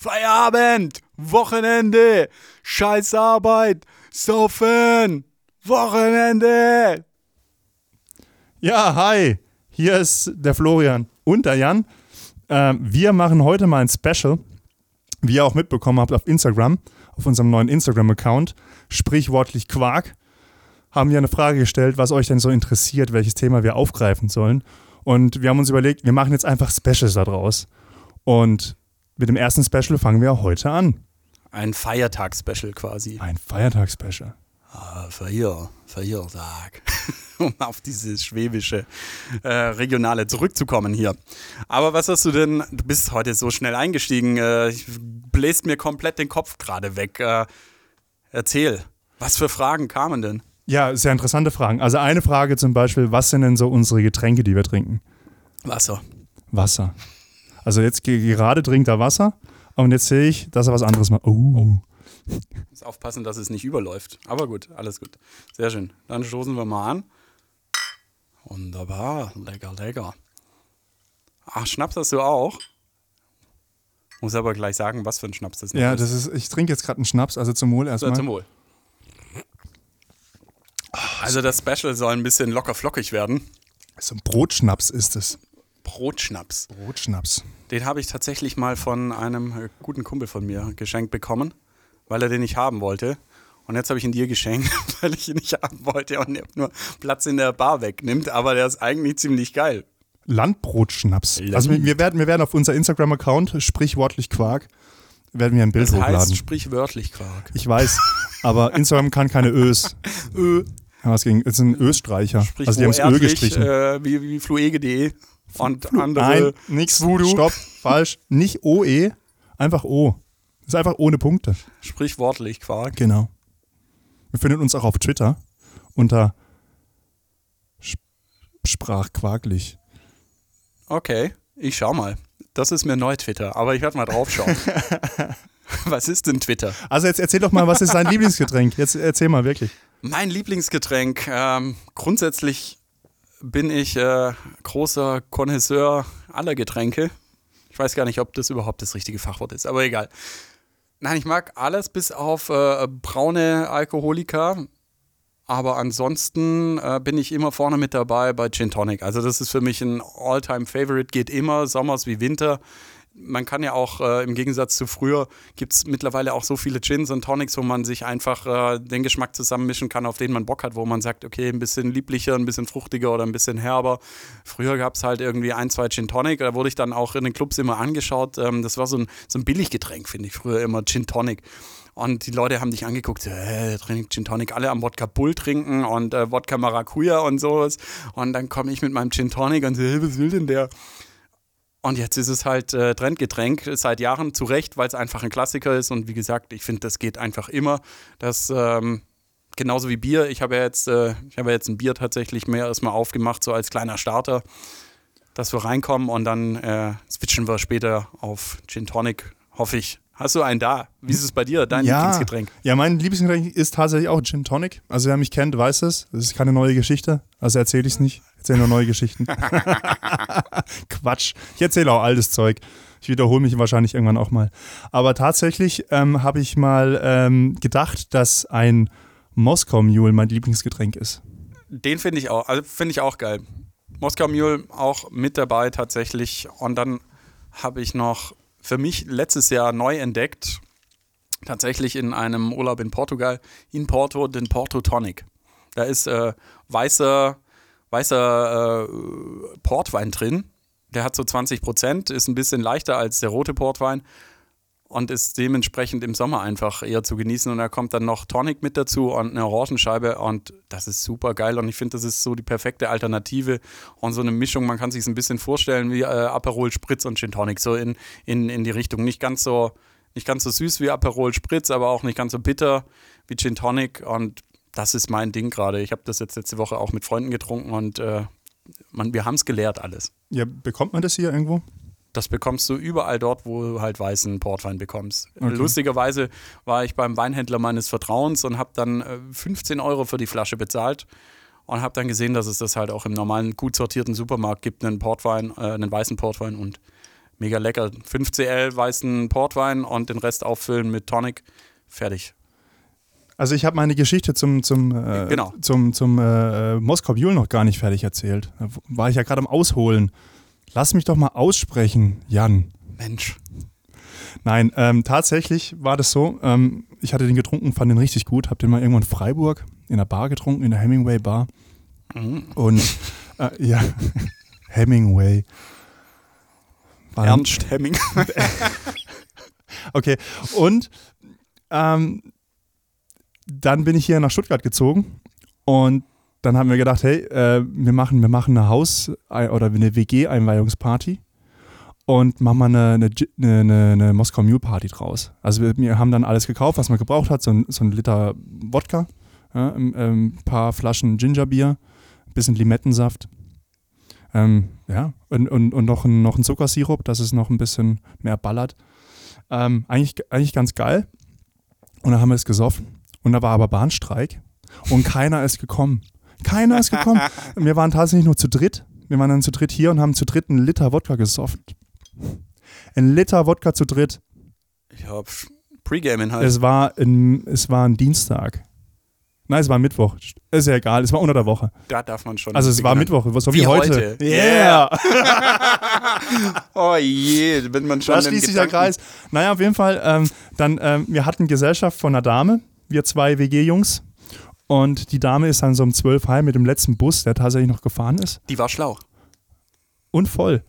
Feierabend, Wochenende, Scheißarbeit, Saufen, Wochenende. Ja, hi, hier ist der Florian und der Jan. Ähm, wir machen heute mal ein Special, wie ihr auch mitbekommen habt auf Instagram, auf unserem neuen Instagram-Account, sprichwortlich Quark, haben wir eine Frage gestellt, was euch denn so interessiert, welches Thema wir aufgreifen sollen. Und wir haben uns überlegt, wir machen jetzt einfach Specials daraus. Und mit dem ersten Special fangen wir heute an. Ein Feiertagsspecial quasi. Ein Feiertagsspecial. Ah, Feier, Feiertag. um auf dieses schwäbische, äh, regionale zurückzukommen hier. Aber was hast du denn, du bist heute so schnell eingestiegen, äh, bläst mir komplett den Kopf gerade weg. Äh, erzähl, was für Fragen kamen denn? Ja, sehr interessante Fragen. Also eine Frage zum Beispiel, was sind denn so unsere Getränke, die wir trinken? Wasser. Wasser. Also jetzt ge- gerade trinkt er Wasser und jetzt sehe ich, dass er was anderes macht. Oh. Muss aufpassen, dass es nicht überläuft. Aber gut, alles gut. Sehr schön. Dann stoßen wir mal an. Wunderbar, lecker, lecker. Ach, Schnaps hast du auch? Muss aber gleich sagen, was für ein Schnaps das noch Ja, ist. das ist, ich trinke jetzt gerade einen Schnaps, also zum Wohl erstmal. zum Wohl. Also das Special soll ein bisschen locker flockig werden. So ein Brotschnaps ist es. Brotschnaps. Brotschnaps. Den habe ich tatsächlich mal von einem äh, guten Kumpel von mir geschenkt bekommen, weil er den nicht haben wollte. Und jetzt habe ich ihn dir geschenkt, weil ich ihn nicht haben wollte und er nur Platz in der Bar wegnimmt. Aber der ist eigentlich ziemlich geil. Landbrotschnaps. Land. Also wir werden, wir werden auf unser Instagram-Account, sprichwortlich Quark, werden wir ein Bild Das heißt hochladen. sprichwörtlich Quark. Ich weiß, aber Instagram kann keine Ös. Ö. Ja, was ging? Es ist ein Össtreicher. Sprich Also die haben das Ö gestrichen. Äh, wie, wie fluege.de und andere. Nein, nix. Voodoo. Stopp, falsch. Nicht OE, einfach O. Das ist einfach ohne Punkte. Sprichwortlich Quark. Genau. Wir finden uns auch auf Twitter unter Sp Sprachquaklich. Okay, ich schau mal. Das ist mir neu Twitter, aber ich werde mal drauf schauen. Was ist denn Twitter? Also jetzt erzähl doch mal, was ist dein Lieblingsgetränk? Jetzt erzähl mal wirklich. Mein Lieblingsgetränk. Ähm, grundsätzlich bin ich äh, großer Connoisseur aller Getränke. Ich weiß gar nicht, ob das überhaupt das richtige Fachwort ist, aber egal. Nein, ich mag alles bis auf äh, braune Alkoholika. Aber ansonsten äh, bin ich immer vorne mit dabei bei Gin Tonic. Also das ist für mich ein All-Time-Favorite, geht immer, Sommers wie Winter. Man kann ja auch äh, im Gegensatz zu früher, gibt es mittlerweile auch so viele Gins und Tonics, wo man sich einfach äh, den Geschmack zusammenmischen kann, auf den man Bock hat, wo man sagt, okay, ein bisschen lieblicher, ein bisschen fruchtiger oder ein bisschen herber. Früher gab es halt irgendwie ein, zwei Gin Tonic, da wurde ich dann auch in den Clubs immer angeschaut. Ähm, das war so ein, so ein Billiggetränk, finde ich früher immer, Gin Tonic. Und die Leute haben dich angeguckt, äh, trinkt Gin Tonic, alle am Wodka Bull trinken und äh, Wodka Maracuja und sowas. Und dann komme ich mit meinem Gin Tonic und so, was will denn der? Und jetzt ist es halt äh, Trendgetränk seit Jahren zu Recht, weil es einfach ein Klassiker ist. Und wie gesagt, ich finde, das geht einfach immer. Das ähm, genauso wie Bier. Ich habe ja jetzt, äh, ich habe ja jetzt ein Bier tatsächlich mehr erstmal aufgemacht, so als kleiner Starter, dass wir reinkommen und dann äh, switchen wir später auf Gin Tonic, hoffe ich. Hast du einen da? Wie ist es bei dir, dein ja, Lieblingsgetränk? ja, mein Lieblingsgetränk ist tatsächlich auch Gin Tonic. Also wer mich kennt, weiß es. Das ist keine neue Geschichte. Also erzähle ich es nicht. Ich erzähle nur neue Geschichten. Quatsch. Ich erzähle auch altes Zeug. Ich wiederhole mich wahrscheinlich irgendwann auch mal. Aber tatsächlich ähm, habe ich mal ähm, gedacht, dass ein Moskau Mule mein Lieblingsgetränk ist. Den finde ich auch, also finde ich auch geil. Moskau Mule auch mit dabei tatsächlich. Und dann habe ich noch für mich letztes Jahr neu entdeckt, tatsächlich in einem Urlaub in Portugal, in Porto, den Porto Tonic. Da ist äh, weißer, weißer äh, Portwein drin. Der hat so 20 Prozent, ist ein bisschen leichter als der rote Portwein und ist dementsprechend im Sommer einfach eher zu genießen. Und da kommt dann noch Tonic mit dazu und eine Orangenscheibe und das ist super geil. Und ich finde, das ist so die perfekte Alternative und so eine Mischung. Man kann sich ein bisschen vorstellen wie äh, Aperol Spritz und Gin Tonic, so in, in, in die Richtung. Nicht ganz so, nicht ganz so süß wie Aperol Spritz, aber auch nicht ganz so bitter wie Gin Tonic. Und das ist mein Ding gerade. Ich habe das jetzt letzte Woche auch mit Freunden getrunken und äh, man, wir haben es gelehrt alles. Ja, bekommt man das hier irgendwo? Das bekommst du überall dort, wo du halt weißen Portwein bekommst. Okay. Lustigerweise war ich beim Weinhändler meines Vertrauens und habe dann äh, 15 Euro für die Flasche bezahlt und habe dann gesehen, dass es das halt auch im normalen, gut sortierten Supermarkt gibt, einen Portwein, äh, einen weißen Portwein und Mega lecker. 5cl weißen Portwein und den Rest auffüllen mit Tonic. Fertig. Also ich habe meine Geschichte zum, zum, äh, Genau. zum, zum äh, Moskau Mule noch gar nicht fertig erzählt. Da war ich ja gerade am Ausholen. Lass mich doch mal aussprechen, Jan. Mensch. Nein, ähm, tatsächlich war das so. Ähm, ich hatte den getrunken, fand den richtig gut. Hab den mal irgendwo in Freiburg in der Bar getrunken, in der Hemingway Bar. Mhm. Und äh, ja, Hemingway. Ernst Hemming. Okay, und ähm, dann bin ich hier nach Stuttgart gezogen und dann haben wir gedacht, hey, äh, wir, machen, wir machen eine Haus- oder eine WG-Einweihungsparty und machen mal eine, eine, eine, eine, Moskau Mule Party draus. Also wir, wir haben dann alles gekauft, was man gebraucht hat, so ein, so ein Liter Wodka, ja, ein, ein paar Flaschen Gingerbier, ein bisschen Limettensaft. Ähm, ja, und, und, und noch, ein, noch ein Zuckersirup, dass es noch ein bisschen mehr ballert. Ähm, eigentlich, eigentlich ganz geil. Und dann haben wir es gesoffen. Und da war aber Bahnstreik. Und keiner ist gekommen. Keiner ist gekommen. Wir waren tatsächlich nur zu dritt. Wir waren dann zu dritt hier und haben zu dritt einen Liter Wodka gesoffen. Ein Liter Wodka zu dritt. Ich hab Pre-Game-Inhalt. Es war, ein, es war ein Dienstag. Nein, es war Mittwoch. Ist ja egal, es war unter der Woche. Da darf man schon. Also es war beginnen. Mittwoch, so wie, Wie heute. heute. Yeah! Oh je, wenn man schon. Da schließt sich der Kreis. Naja, auf jeden Fall, ähm, dann, ähm, wir hatten Gesellschaft von einer Dame, wir zwei WG-Jungs. Und die Dame ist dann so um 12 heim mit dem letzten Bus, der tatsächlich noch gefahren ist. Die war schlau. Und voll.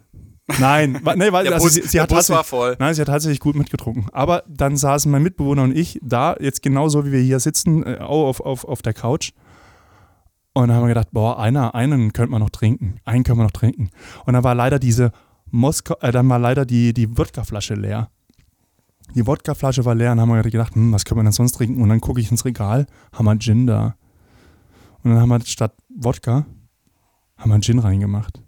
Nein, nee, weil Der also Bus, sie, sie hat Bus tatsächlich- war voll. Nein, sie hat tatsächlich gut mitgetrunken. Aber dann saßen mein Mitbewohner und ich da, jetzt genauso wie wir hier sitzen, äh, auf, auf, auf der Couch. Und dann haben wir gedacht, boah, einer, einen könnte man noch trinken. Einen können wir noch trinken. Und dann war leider diese Moskau, äh, dann war leider die, die Wodkaflasche leer. Die Wodkaflasche war leer und haben wir gedacht, hm, was können wir denn sonst trinken? Und dann gucke ich ins Regal, haben wir Gin da. Und dann haben wir statt Wodka, haben wir Gin reingemacht.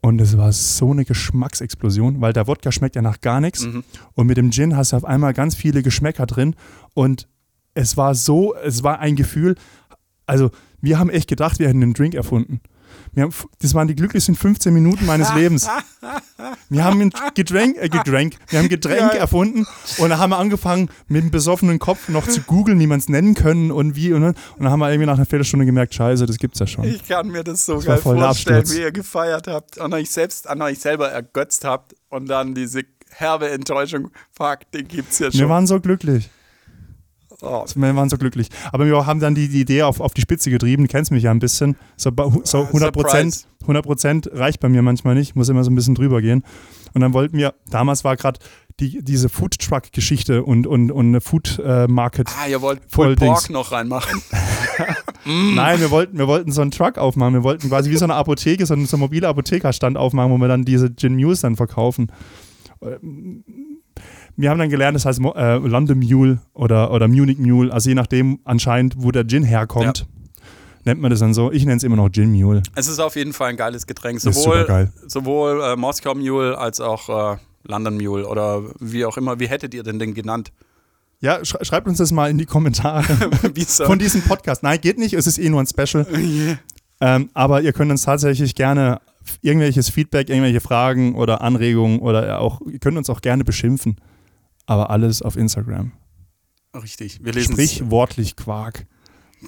Und es war so eine Geschmacksexplosion, weil der Wodka schmeckt ja nach gar nichts. Mhm. Und mit dem Gin hast du auf einmal ganz viele Geschmäcker drin. Und es war so, es war ein Gefühl, also wir haben echt gedacht, wir hätten einen Drink erfunden. Wir haben, das waren die glücklichsten 15 Minuten meines Lebens. Wir haben ein Getränk, äh, Getränk, wir haben Getränk Ja, erfunden und dann haben wir angefangen, mit einem besoffenen Kopf noch zu googeln, wie man es nennen können und wie. Und, und dann haben wir irgendwie nach einer Viertelstunde gemerkt, scheiße, das gibt's ja schon. Ich kann mir das so Das geil vorstellen, wie ihr gefeiert habt und euch selbst an euch selber ergötzt habt und dann diese herbe Enttäuschung, fuck, den gibt's ja Wir schon. waren so glücklich. Oh, Wir waren so glücklich. Aber wir haben dann die, die Idee auf, auf die Spitze getrieben. Du kennst mich ja ein bisschen. So, so Ah, 100 Prozent, Surprise. 100 Prozent reicht bei mir manchmal nicht. Muss immer so ein bisschen drüber gehen. Und dann wollten wir, damals war gerade die, diese Food Truck Geschichte und, und, und eine Food äh, Market. ah, ihr wollt Pulled Pork noch reinmachen. Nein, wir wollten, wir wollten so einen Truck aufmachen. Wir wollten quasi wie so eine Apotheke, so einen, so mobile Apothekerstand aufmachen, wo wir dann diese Gin News dann verkaufen. Wir haben dann gelernt, das heißt äh, London Mule oder, oder Munich Mule, also je nachdem anscheinend, wo der Gin herkommt, nennt man das dann so. Ich nenne es immer noch Gin Mule. Es ist auf jeden Fall ein geiles Getränk. Sowohl, sowohl äh, Moskau Mule als auch äh, London Mule oder wie auch immer. Wie hättet ihr denn den genannt? Ja, sch schreibt uns das mal in die Kommentare von diesem Podcast. Nein, geht nicht, es ist eh nur ein Special. Ähm, aber ihr könnt uns tatsächlich gerne irgendwelches Feedback, irgendwelche Fragen oder Anregungen oder auch, ihr könnt uns auch gerne beschimpfen. Aber alles auf Instagram. Richtig. Wir lesen Sprichwortlich Quark.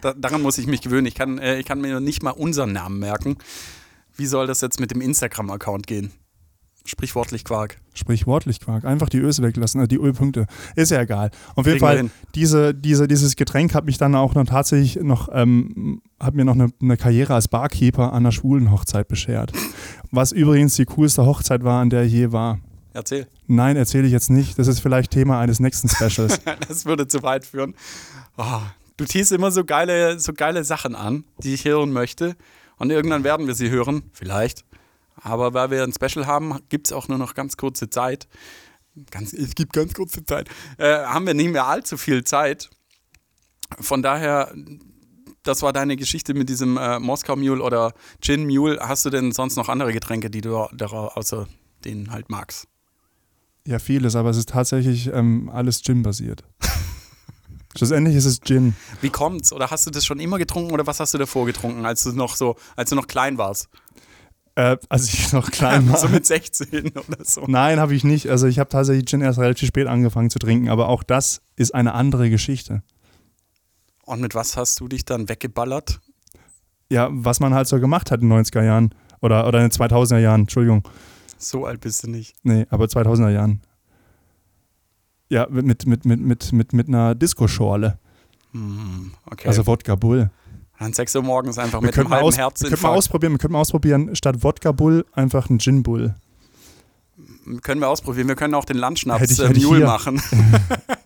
Da, daran muss ich mich gewöhnen. Ich kann, äh, ich kann mir nicht mal unseren Namen merken. Wie soll das jetzt mit dem Instagram-Account gehen? Sprichwortlich Quark. Sprichwortlich Quark. Einfach die Öse weglassen, äh, die Ölpunkte. Ist ja egal. Auf jeden Fall, diese, diese, dieses Getränk hat mich dann auch noch tatsächlich noch, ähm, hat mir noch eine, eine Karriere als Barkeeper an einer schwulen Hochzeit beschert. Was übrigens die coolste Hochzeit war, an der ich je war. Erzähl. Nein, erzähle ich jetzt nicht. Das ist vielleicht Thema eines nächsten Specials. Das würde zu weit führen. Oh, du tiest immer so geile, so geile Sachen an, die ich hören möchte. Und irgendwann werden wir sie hören, vielleicht. Aber weil wir ein Special haben, gibt es auch nur noch ganz kurze Zeit. Ganz, es gibt ganz kurze Zeit. Äh, haben wir nicht mehr allzu viel Zeit. Von daher, das war deine Geschichte mit diesem äh, Moskau Mule oder Gin Mule. Hast du denn sonst noch andere Getränke, die du dara- außer denen halt magst? ja, vieles, aber es ist tatsächlich ähm, alles Gin-basiert. Schlussendlich ist es Gin. Wie kommt's? Oder hast du das schon immer getrunken oder was hast du davor getrunken, als du noch so, als du noch klein warst? Äh, als ich noch klein war. so mit 16 oder so. Nein, habe ich nicht. Also ich habe tatsächlich Gin erst relativ spät angefangen zu trinken, aber auch das ist eine andere Geschichte. Und mit was hast du dich dann weggeballert? Ja, was man halt so gemacht hat in den 90er Jahren oder, oder in den 2000er Jahren, Entschuldigung. So alt bist du nicht. Nee, aber 2000er Jahren. Ja, mit, mit, mit, mit, mit, mit einer Disco-Schorle. Hm, okay. Also Wodka Bull. dann 6 Uhr morgens einfach Wir mit einem halben aus, wir könnten mal ausprobieren, wir könnten mal ausprobieren, statt Wodka Bull einfach einen Gin Bull. Können wir ausprobieren. Wir können auch den Landschnaps Hätte ich- äh, hätte Mule machen.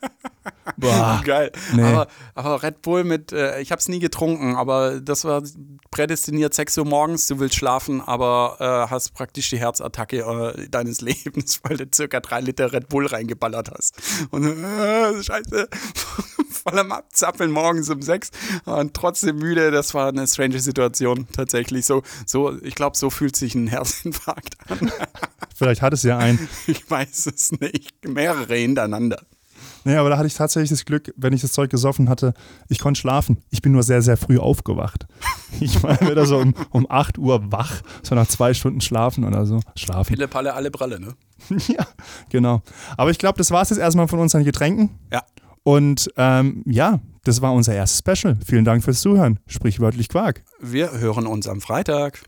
Boah. Geil. Nee. Aber, aber Red Bull mit, äh, ich habe es nie getrunken, aber das war prädestiniert 6 Uhr morgens, du willst schlafen, aber äh, hast praktisch die Herzattacke äh, deines Lebens, weil du circa drei Liter Red Bull reingeballert hast. Und äh, scheiße, voll am Abzappeln morgens um 6 und trotzdem müde, das war eine strange Situation tatsächlich. So, so ich glaube, so fühlt sich ein Herzinfarkt an. Vielleicht hat es ja einen. Ich weiß es nicht. Mehrere hintereinander. Nee, aber da hatte ich tatsächlich das Glück, wenn ich das Zeug gesoffen hatte, ich konnte schlafen. Ich bin nur sehr, sehr früh aufgewacht. Ich war wieder so um, um 8 Uhr wach, so nach zwei Stunden schlafen oder so. Schlafen. Pille, Palle, alle Bralle, ne? ja, genau. Aber ich glaube, das war es jetzt erstmal von unseren Getränken. Ja. Und ähm, ja, das war unser erstes Special. Vielen Dank fürs Zuhören. Sprichwörtlich Quark. Wir hören uns am Freitag.